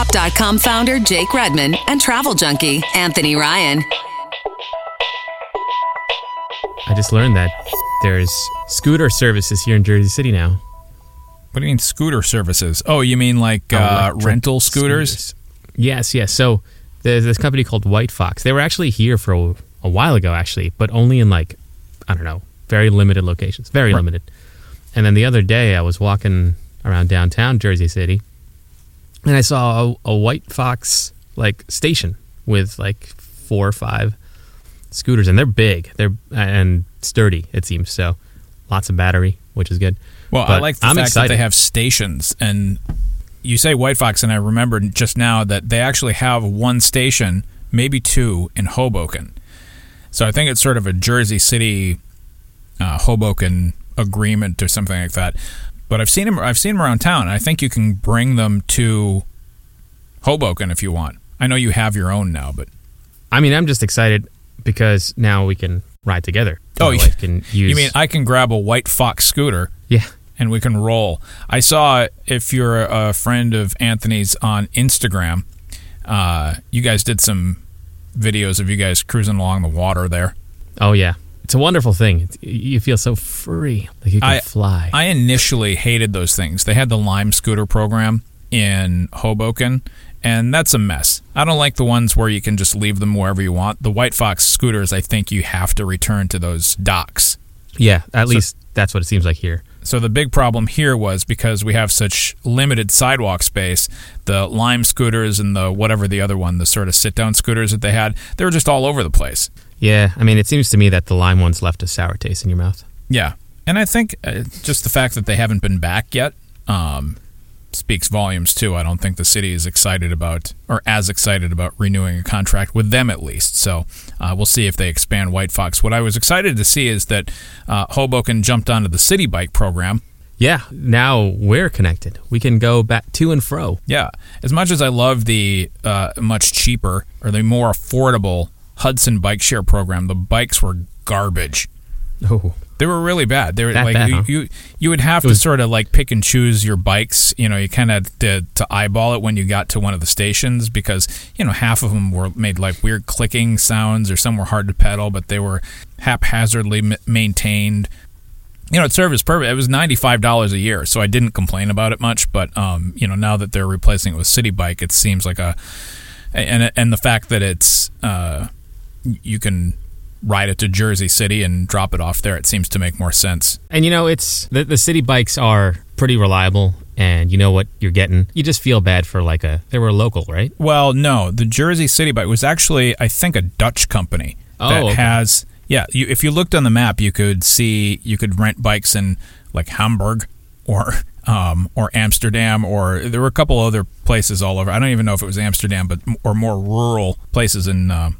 ModHop.com founder Jake Redman and travel junkie Anthony Ryan. I just learned that there's scooter services here in Jersey City now. What do you mean scooter services? Oh, you mean like uh, rental scooters? Yes, yes. So there's this company called White Fox. They were actually here for a, a while ago, actually, but only in like I don't know, very limited locations, very limited. And then the other day, I was walking around downtown Jersey City, and I saw a, a White Fox like station with like four or five scooters, and they're big, they're and sturdy. It seems so. Lots of battery, which is good. Well, I like the I'm fact excited. that they have stations, and you say White Fox, and I remembered just now that they actually have one station, maybe two, in Hoboken. So I think it's sort of a Jersey City, uh, Hoboken agreement or something like that. But I've seen them. I've seen them around town. I think you can bring them to Hoboken if you want. I know you have your own now, but I mean, I'm just excited because now we can ride together. Oh, you- can use. you mean I can grab a White Fox scooter yeah? and we can roll. I saw if you're a friend of Anthony's on Instagram, uh, you guys did some videos of you guys cruising along the water there. Oh yeah, it's a wonderful thing. It's, you feel so free, like you can I- fly. I initially hated those things. They had the Lime scooter program in Hoboken, and that's a mess. I don't like the ones where you can just leave them wherever you want. The White Fox scooters, I think you have to return to those docks. yeah, at least that's what it seems like here. So the big problem here was because we have such limited sidewalk space, the Lime scooters and the whatever the other one, the sort of sit down scooters that they had, they were just all over the place. Yeah, I mean, it seems to me that the lime ones left a sour taste in your mouth. Yeah. And I think uh, just the fact that they haven't been back yet um, speaks volumes too. I don't think the city is excited about, or as excited about renewing a contract with them at least. So uh, we'll see if they expand White Fox. What I was excited to see is that uh, Hoboken jumped onto the Citi Bike program. Yeah, now we're connected. We can go back to and fro. Yeah, as much as I love the uh, much cheaper or the more affordable Hudson bike share program, the bikes were garbage. Oh, They were really bad. They were That like bad, you, huh? you you would have to was- sort of like pick and choose your bikes. You know, you kind of to, to eyeball it when you got to one of the stations because you know half of them were made like weird clicking sounds or some were hard to pedal, but they were haphazardly m- maintained. You know, it served its purpose. It was ninety five dollars a year, so I didn't complain about it much. But um, you know, now that they're replacing it with Citi Bike, it seems like a and and the fact that it's uh, you can ride it to Jersey City and drop it off there, it seems to make more sense. and you know, it's the, the Citi Bikes are pretty reliable, and you know what you're getting. You just feel bad for like a they were local, right? Well, no, the Jersey City bike was actually, I think, a Dutch company Oh, that okay. has. Yeah, you, if you looked on the map, you could see you could rent bikes in like Hamburg or um, or Amsterdam, or there were a couple other places all over. I don't even know if it was Amsterdam, but or more rural places in uh,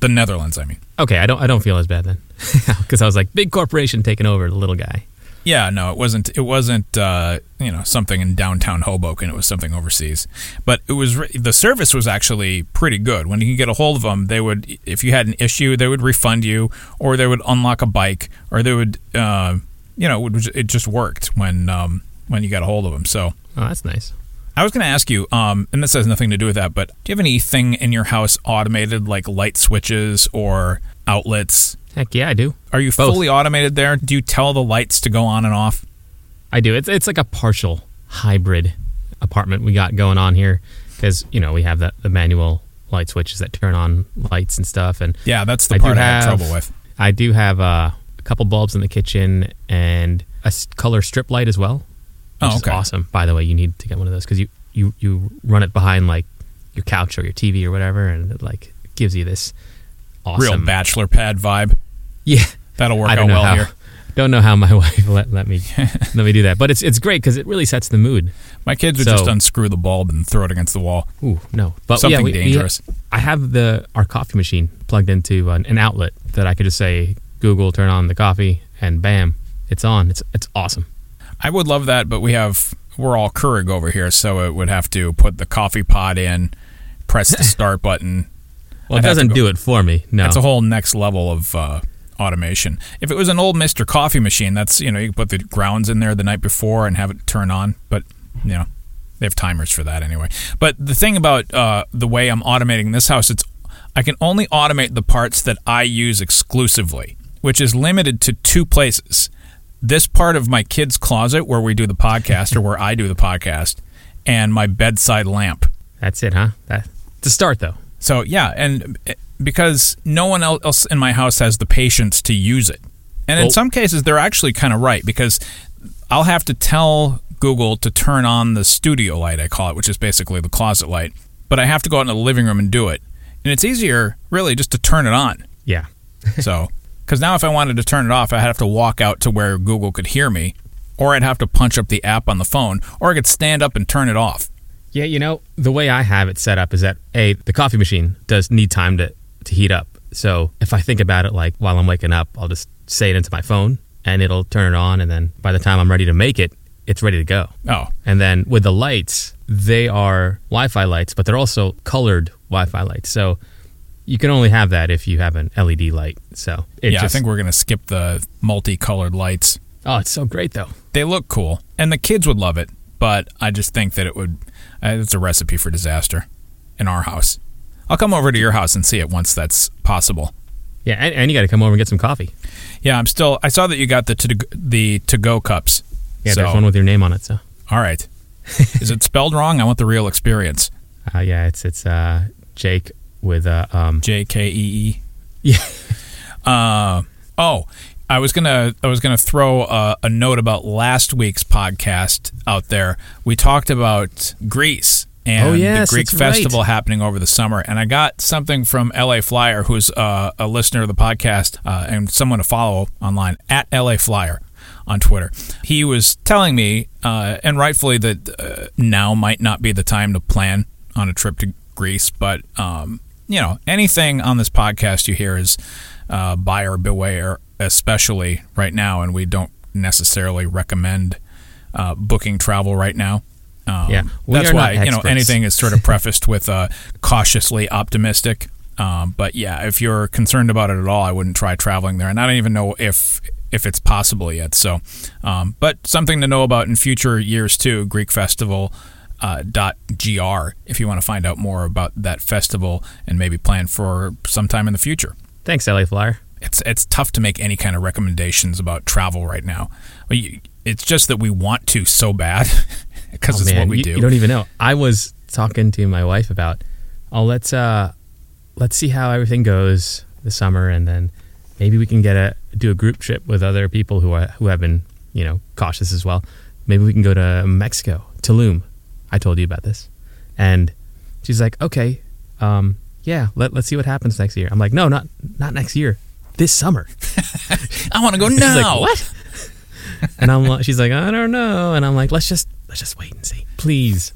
the Netherlands. I mean, Okay, I don't I don't feel as bad then, because I was like big corporation taking over the little guy. Yeah, no, it wasn't. It wasn't. Uh, you know, something in downtown Hoboken. It was something overseas. But it was the service was actually pretty good. When you could get a hold of them, they would, if you had an issue, they would refund you, or they would unlock a bike, or they would, uh, you know, it, would, it just worked when um, when you got a hold of them. So Oh, that's nice. I was going to ask you, um, and this has nothing to do with that, but do you have anything in your house automated, like light switches or outlets? Heck yeah, I do. Are you Both. fully automated there? Do you tell the lights to go on and off? I do. It's it's like a partial hybrid apartment we got going on here because you know we have the, the manual light switches that turn on lights and stuff, and Yeah, that's the I part I had have- trouble with. I do have uh, a couple bulbs in the kitchen and a color strip light as well. Which Oh, is awesome. By the way, you need to get one of those because you, you you run it behind like your couch or your TV or whatever, and it like gives you this awesome Real bachelor pad vibe. Yeah, That'll work out well how. here. Don't know how my wife let, let me let me do that, but it's it's great because it really sets the mood. My kids would So- just unscrew the bulb and throw it against the wall. Ooh, no, but Something yeah, we- we- dangerous. I have the our coffee machine plugged into an, an outlet that I could just say Google turn on the coffee and bam, it's on. It's it's awesome. I would love that, but we have we're all Keurig over here, so it would have to put the coffee pot in, press the start button. Well, I'd it doesn't do it for me. No, That's a whole next level of uh, automation. If it was an old Mister Coffee machine, that's you know you can put the grounds in there the night before and have it turn on. But you know, They have timers for that anyway. But the thing about uh, the way I'm automating this house, it's I can only automate the parts that I use exclusively, which is limited to two places. This part of my kid's closet where we do the podcast or where I do the podcast, and my bedside lamp. That's it, huh? That to start though. So yeah, and eh, because no one else in my house has the patience to use it, and in some cases they're actually kind of right because I'll have to tell Google to turn on the studio light, I call it, which is basically the closet light, but I have to go out into the living room and do it, and it's easier really just to turn it on. Yeah. So, because now if I wanted to turn it off, I'd have to walk out to where Google could hear me, or I'd have to punch up the app on the phone, or I could stand up and turn it off. Yeah, you know, the way I have it set up is that a the coffee machine does need time to to heat up. So if I think about it like while I'm waking up, I'll just say it into my phone and it'll turn it on and then by the time I'm ready to make it, it's ready to go. Oh, And then with the lights, they are Wi-Fi lights, but they're also colored Wi-Fi lights. So you can only have that if you have an LED light. So it yeah, just, I think we're gonna skip the multicolored lights. oh, it's so great though. They look cool, and the kids would love it. But I just think that it would. Uh, it's a recipe for disaster in our house. I'll come over to your house and see it once that's possible. Yeah, and, and you got to come over and get some coffee. Yeah, I'm still. I saw that you got the to, the to go cups. Yeah, so, there's one with your name on it. So all right. Is it spelled wrong? I want the real experience. uh, yeah, it's it's uh, Jake with uh, um, J K E E. yeah. Uh, oh, I was gonna I was gonna throw a, a note about last week's podcast out there. We talked about Greece and Oh, yes, the Greek that's right. festival happening over the summer, and I got something from LA Flyer, who's uh, a listener of the podcast uh, and someone to follow online at LA Flyer on Twitter. He was telling me, uh, and rightfully, that uh, now might not be the time to plan on a trip to Greece, but um, you know, anything on this podcast you hear is uh, buyer beware, especially right now, and we don't necessarily recommend uh, booking travel right now. Um, Yeah, we that's are why not you know anything is sort of prefaced with uh, cautiously optimistic. Um, but yeah, if you're concerned about it at all, I wouldn't try traveling there, and I don't even know if if it's possible yet. So, um, but something to know about in future years too. Greek Festival. Uh, dot gr if you want to find out more about that festival and maybe plan for sometime in the future Thanks, LA Flyer. it's it's tough to make any kind of recommendations about travel right now. It's just that we want to so bad because Oh, it's man, what we you, do. You don't even know. I was talking to my wife about, oh, let's uh, let's see how everything goes this summer, and then maybe we can get a do a group trip with other people who are who have been you know cautious as well. Maybe we can go to Mexico, Tulum. I told you about this, and she's like, okay, um, yeah, let let's see what happens next year. I'm like, no, not not next year, this summer. I want to go now. like, what? and I'm like, she's like, I don't know. And I'm like, let's just let's just wait and see, please.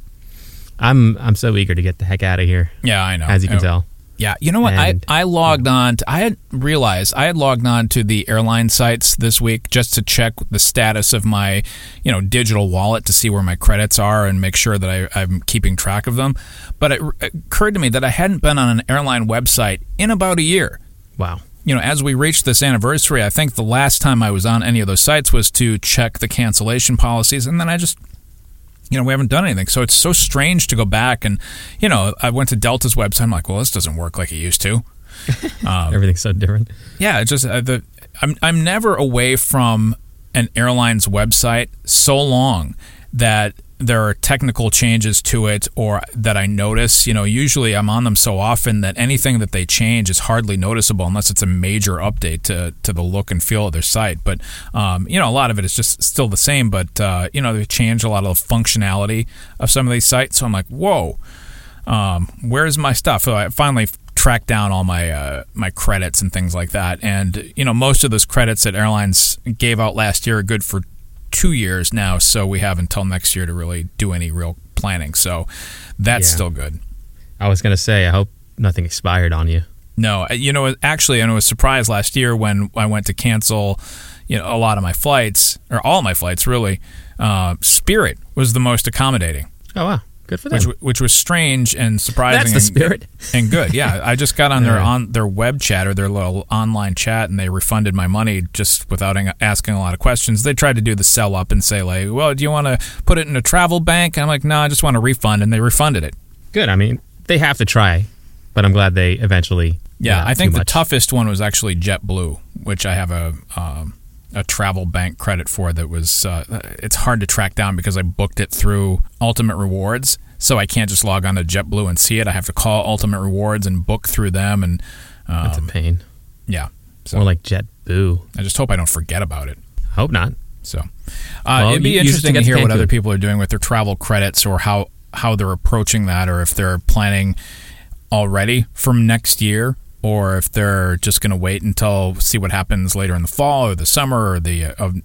I'm I'm so eager to get the heck out of here, Yeah, I know. as you can Oh, tell. Yeah, you know what? I, And- I logged on. To, I had realized I had logged on to the airline sites this week just to check the status of my, you know, digital wallet to see where my credits are and make sure that I, I'm keeping track of them. But it occurred to me that I hadn't been on an airline website in about a year. Wow. you know, as we reach this anniversary, I think the last time I was on any of those sites was to check the cancellation policies, and then I just, you know, we haven't done anything. So it's so strange to go back and, you know, I went to Delta's website. I'm like, well, this doesn't work like it used to. Um, Everything's so different. Yeah, it's just uh, the I'm I'm never away from an airline's website so long that there are technical changes to it or that I notice. You know, usually I'm on them so often that anything that they change is hardly noticeable unless it's a major update to, to the look and feel of their site. But um, you know, a lot of it is just still the same. But uh, you know, they changed a lot of the functionality of some of these sites. So I'm like, whoa um, where's my stuff? So I finally tracked down all my uh, my credits and things like that. And you know, most of those credits that airlines gave out last year are good for two years now. So we have until next year to really do any real planning. So that's Yeah. still good. I was gonna say, I hope nothing expired on you. No, uh, you know, actually, I was surprised last year when I went to cancel, you know, a lot of my flights or all my flights really. Uh, Spirit was the most accommodating. Oh wow, Good for them. which which was strange and surprising. That's the and- spirit. and good. Yeah, I just got on their on their web chat or their little online chat, and they refunded my money just without asking a lot of questions. They tried to do the sell up and say like, "Well, do you want to put it in a travel bank?" And I'm like, "No, I just want a refund," and they refunded it. Good. I mean, they have to try, but I'm glad they eventually. Yeah, I think the toughest one was actually JetBlue, which I have a um, a travel bank credit for. That was uh, it's hard to track down because I booked it through Ultimate Rewards, so I can't just log on to JetBlue and see it. I have to call Ultimate Rewards and book through them, and um, That's a pain. yeah. So More like Jet Boo. I just hope I don't forget about it. Hope not. So uh, Well, it'd be you- you interesting to get to hear what other people are doing with their travel credits or how how they're approaching that, or if they're planning already from next year, or if they're just going to wait until see what happens later in the fall or the summer or the uh, of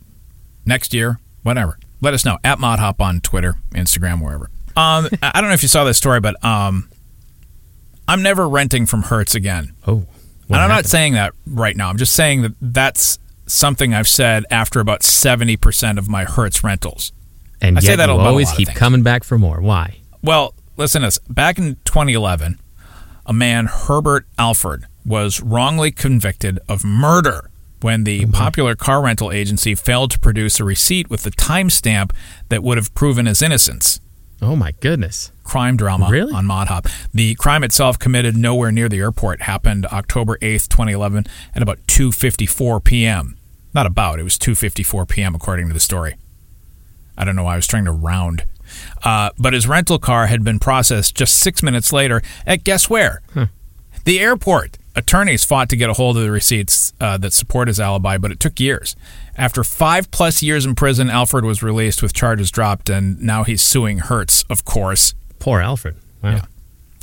next year, whatever. Let us know at ModHop on Twitter, Instagram, wherever. Um, I don't know if you saw this story, but um, I'm never renting from Hertz again. Oh. and I'm not saying that right now. I'm just saying that that's something I've said after about 70% of my Hertz rentals. And I say that you always keep coming back for more. Why? Well, listen to this. Back in 2011, a man, Herbert Alford, was wrongly convicted of murder when the Mm-hmm. popular car rental agency failed to produce a receipt with the timestamp that would have proven his innocence. Oh my goodness. crime drama Really? on ModHop. The crime itself, committed nowhere near the airport, happened October 8th, 2011 at about 2:54 p.m. Not about, it was 2:54 p.m. according to the story. I don't know why I was trying to round. Uh, but his rental car had been processed just six minutes later at guess where? The airport. Attorneys fought to get a hold of the receipts uh, that support his alibi, but it took years. After five plus years in prison, Alfred was released with charges dropped, and now he's suing Hertz, of course. Poor Alfred. Wow. Yeah.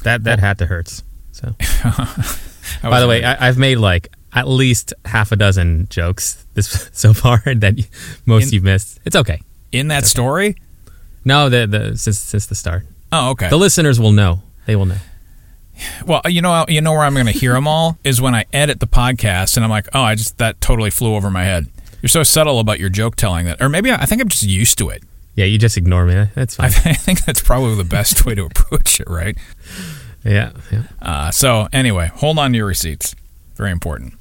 That that had to hurts. So. By the way. I, I've made like at least half a dozen jokes this so far that most In- you've missed. It's okay. in that story. No, the the since since the start, Oh, okay. the listeners will know. They will know. Well, you know, you know where I'm going to hear them all is when I edit the podcast, and I'm like, oh, I just that totally flew over my head. You're so subtle about your joke telling that, or maybe I, I think I'm just used to it. Yeah, you just ignore me. That's I, fine. I think that's probably the best way to approach it, right? yeah, yeah. Uh, so anyway, hold on to your receipts. Very important.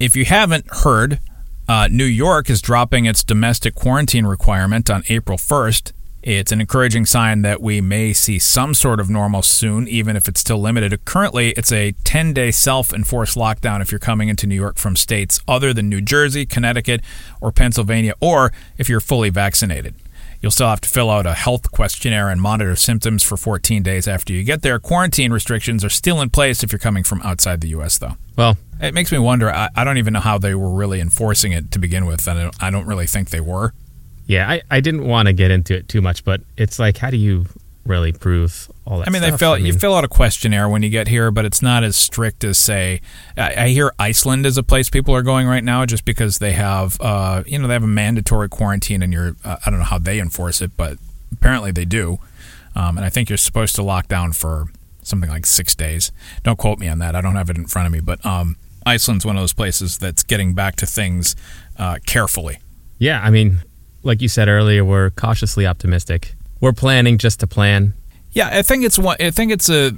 If you haven't heard, uh, New York is dropping its domestic quarantine requirement on April 1st. It's an encouraging sign that we may see some sort of normal soon, even if it's still limited. Currently, it's a 10 day self enforced lockdown if you're coming into New York from states other than New Jersey, Connecticut, or Pennsylvania, or if you're fully vaccinated. You'll still have to fill out a health questionnaire and monitor symptoms for 14 days after you get there. Quarantine restrictions are still in place if you're coming from outside the U.S., though. Well, It makes me wonder. I, I don't even know how they were really enforcing it to begin with, and I don't, I don't really think they were. Yeah. I, I didn't want to get into it too much, but it's like, how do you really prove all that? I mean, they fill I you fill out a questionnaire when you get here, but it's not as strict as say. I, I hear Iceland is a place people are going right now, just because they have, uh, you know, they have a mandatory quarantine, and you're. Uh, I don't know how they enforce it, but apparently they do. Um, and I think you're supposed to lock down for something like six days. Don't quote me on that. I don't have it in front of me, but um, Iceland's one of those places that's getting back to things uh, carefully. Yeah, I mean, like you said earlier, we're cautiously optimistic. We're planning just to plan. Yeah, I think it's one. I think it's a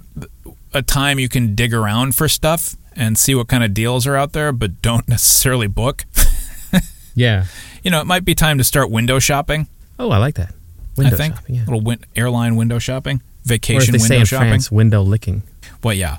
a time you can dig around for stuff and see what kind of deals are out there, but don't necessarily book. Yeah. You know, it might be time to start window shopping. Oh, I like that. Window I think shopping. Yeah. little win- airline window shopping, vacation window in shopping. France, window licking. Well, yeah,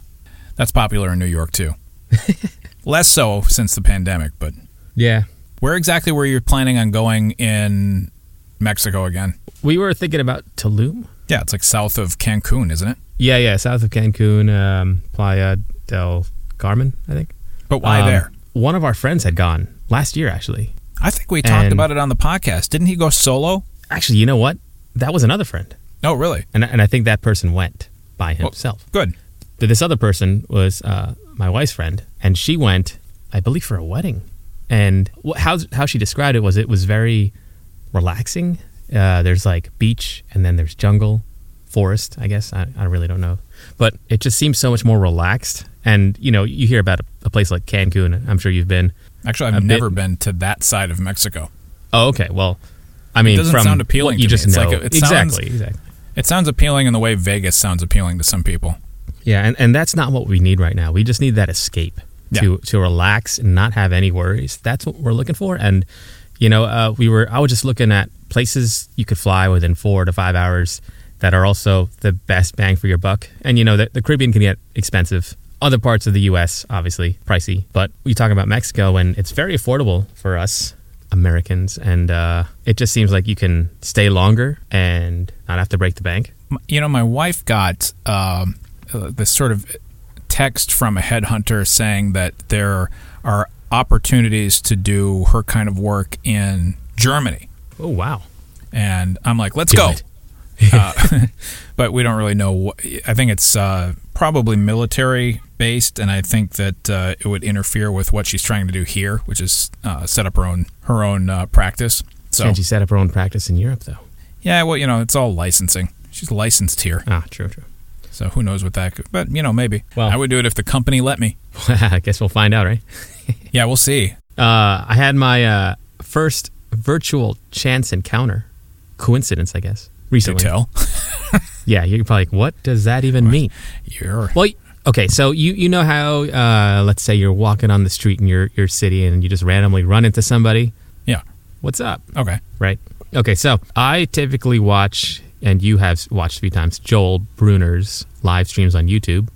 that's popular in New York too. Less so since the pandemic, but Yeah. Where exactly were you planning on going in Mexico again? We were thinking about Tulum. Yeah, it's like south of Cancun, isn't it? Yeah, yeah, south of Cancun, um, Playa del Carmen, I think. But why Um, there? One of our friends had gone last year, actually. I think we talked and- about it on the podcast. Didn't he go solo? Actually, you know what? That was another friend, Oh, really? and and I think that person went by himself. Good. But this other person was uh, my wife's friend, and she went, I believe, for a wedding. And how how she described it was it was very relaxing. Uh, there's like beach, and then there's jungle, forest. I guess I, I really don't know, but it just seems so much more relaxed. And you know, you hear about a, a place like Cancun. I'm sure you've been. Actually, I've bit- never been to that side of Mexico. Oh, okay. Well, I mean, it doesn't from sound appealing you to me. just It's know like a- it sounds- exactly, exactly. It sounds appealing in the way Vegas sounds appealing to some people. Yeah, and, and that's not what we need right now. We just need that escape to to relax and not have any worries. That's what we're looking for. And you know, uh, we were I was just looking at places you could fly within four to five hours that are also the best bang for your buck. And you know, the, the Caribbean can get expensive. Other parts of the U.S. obviously pricey, but we talk about Mexico, and it's very affordable for us Americans, and uh, it just seems like you can stay longer and not have to break the bank. You know, my wife got um, uh, this sort of text from a headhunter saying that there are opportunities to do her kind of work in Germany. Oh wow! And I'm like, let's go. uh, but we don't really know. What, I think it's uh, probably military based, and I think that uh, it would interfere with what she's trying to do here, which is uh, set up her own her own uh, practice. So Can she set up her own practice in Europe though? yeah, well, you know, it's all licensing. She's licensed here, Ah, true, true. So who knows what that could. But you know, maybe Well- I would do it if the company let me. I guess we'll find out, right? Yeah, we'll see. Uh, I had my uh, first virtual chance encounter, coincidence, I guess, recently. tell, Yeah, you're probably like, what does that even mean? you're Well, okay, so you you know how uh, let's say you're walking on the street in your your city and you just randomly run into somebody. yeah What's up? okay. Right. Okay, so I typically watch, and you have watched a few times, Joel Bruner's live streams on YouTube,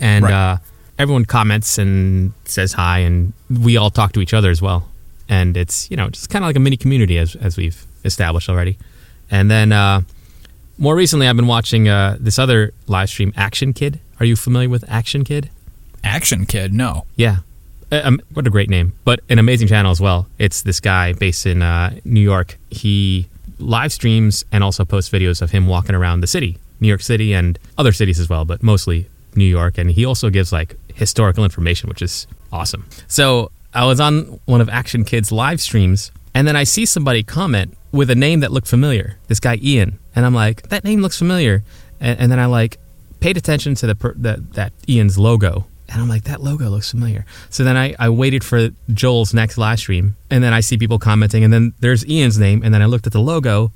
and Right. uh, everyone comments and says hi, and we all talk to each other as well, and it's you know just kind of like a mini community as as we've established already, and then uh, more recently I've been watching uh, this other live stream, Action Kid. Are you familiar with Action Kid? Action Kid, no. Yeah. Um, what a great name, but an amazing channel as well. It's this guy based in uh, New York. He live streams and also posts videos of him walking around the city, New York City, and other cities as well, but mostly New York. And he also gives like historical information, which is awesome. So I was on one of Action Kid's live streams, and then I see somebody comment with a name that looked familiar. This guy Ian, and I'm like, that name looks familiar. And, and then I like paid attention to the, per, the that Ian's logo, and I'm like, that logo looks familiar. So then I, I waited for Joel's next live stream, and then I see people commenting, and then there's Ian's name, and then I looked at the logo,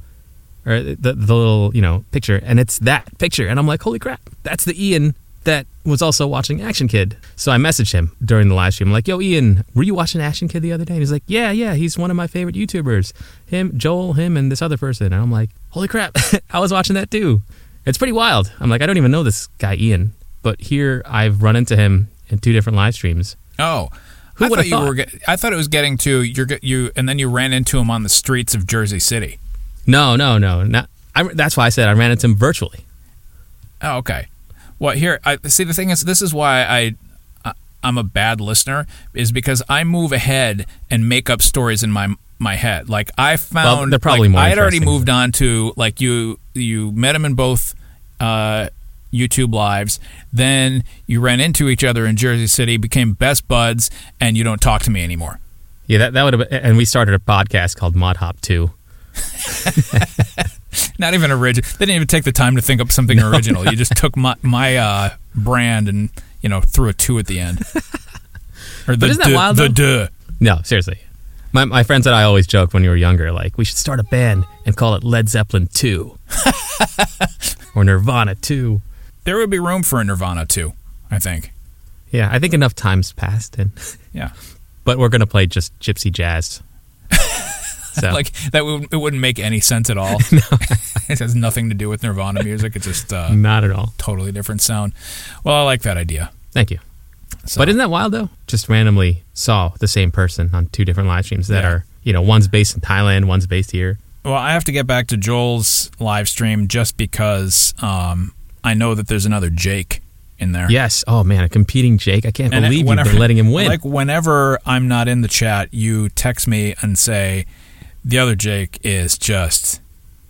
or the, the little you know picture, and it's that picture, and I'm like, holy crap, that's the Ian that was also watching Action Kid. So I messaged him during the live stream, I'm like, yo, Ian, were you watching Action Kid the other day? And he's like, yeah, yeah, he's one of my favorite YouTubers. Him, Joel, him, and this other person. And I'm like, holy crap, I was watching that too. It's pretty wild. I'm like, I don't even know this guy Ian, but here I've run into him in two different live streams. Oh, Who I would've thought you were. Get, I thought it was getting to you're get- you, and then you ran into him on the streets of Jersey City. No, no, no, not. I, that's why I said I ran into him virtually. Oh, okay. Well, here, I see. The thing is, this is why I, I'm a bad listener, is because I move ahead and make up stories in my my head. Like I found, they're probably like, more I had already moved on to like you. You met him in both. Uh, YouTube lives. Then you ran into each other in Jersey City, became best buds, and you don't talk to me anymore. Yeah, that, that would have been, and we started a podcast called Mod Hop 2. Not even original. They didn't even take the time to think up something original. You just took my my uh, brand and you know threw a two at the end. Or the isn't that duh- wild, The duh. No, seriously. My, my friends and I always joke when we were younger, like, we should start a band and call it Led Zeppelin 2 or Nirvana 2. There would be room for a Nirvana too. I think. Yeah, I think enough time's passed, and Yeah. but we're going to play just gypsy jazz. so, Like that would it wouldn't make any sense at all. it has nothing to do with Nirvana music. It's just uh, not at all. totally different sound. Well, I like that idea. Thank you. So, But isn't that wild though? Just randomly saw the same person on two different live streams that Yeah. are, you know, one's based in Thailand, one's based here. Well, I have to get back to Joel's live stream just because um, I know that there's another Jake in there. Yes. Oh man, a competing Jake. I can't And believe you've been letting him win. Like whenever I'm not in the chat, you text me and say, "The other Jake is just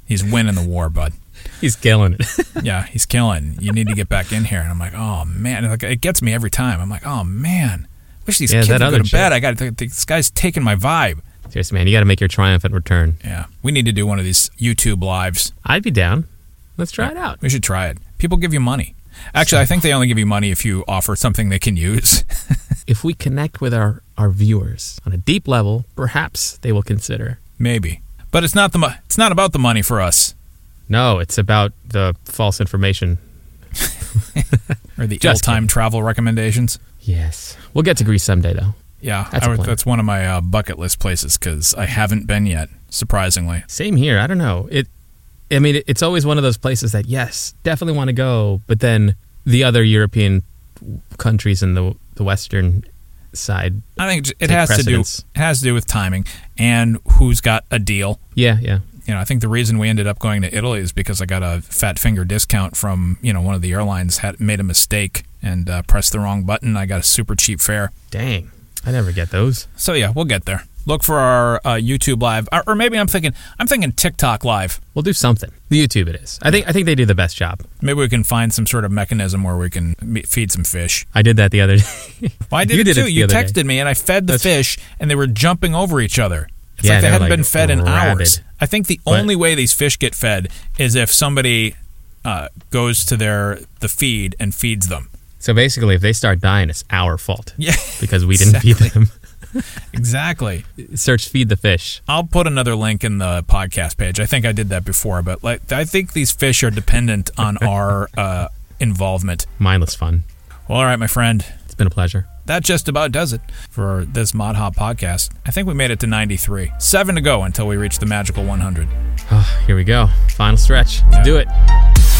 he's winning the war, bud. He's killing it. Yeah, he's killing. You need to get back in here." And I'm like, "Oh man!" Like it gets me every time. I'm like, "Oh man, I wish these Yeah, kids would go to bed. I got this guy's taking my vibe." Seriously, man, you got to make your triumphant return. Yeah, we need to do one of these YouTube lives. I'd be down. Let's try it out. We should try it. People give you money. Actually, I think they only give you money if you offer something they can use. If we connect with our, our viewers on a deep level, perhaps they will consider. Maybe, but it's not the mo- it's not about the money for us. No, it's about the false information. Or the Just ill-timed travel recommendations. Yes. We'll get to Greece someday, though. Yeah, That's would- that's one of my uh, bucket list places because I haven't been yet. Surprisingly, Same here. I don't know. It. I mean, it's always one of those places that yes, definitely want to go, but then the other European countries in the the western side. I think it has to do it has to do with timing and who's got a deal. Yeah, yeah. You know, I think the reason we ended up going to Italy is because I got a fat finger discount from you know one of the airlines had made a mistake and uh, pressed the wrong button. I got a super cheap fare. Dang, I never get those. So yeah, we'll get there. Look for our uh, YouTube live, or, or maybe I'm thinking I'm thinking TikTok live. We'll do something. The YouTube it is. I think I think they do the best job. Maybe we can find some sort of mechanism where we can feed some fish. I did that the other day. Well, I did You it did too. the you other day. texted me, and I fed the That's- fish, and they were jumping over each other. It's Yeah, like they hadn't like been fed in rabid. hours. I think the But- only way these fish get fed is if somebody uh, goes to their the feed and feeds them. so basically, if they start dying, it's our fault Yeah, because we didn't feed them. Exactly. Search feed the fish. I'll put another link in the podcast page. I think I did that before, but like I think these fish are dependent on our uh, involvement. Mindless fun. Well, all right, my friend. It's been a pleasure. That just about does it for this Mod Hop podcast. I think we made it to 93. Seven to go until we reach the magical 100. Oh, here we go. Final stretch. Let's Yeah. do it.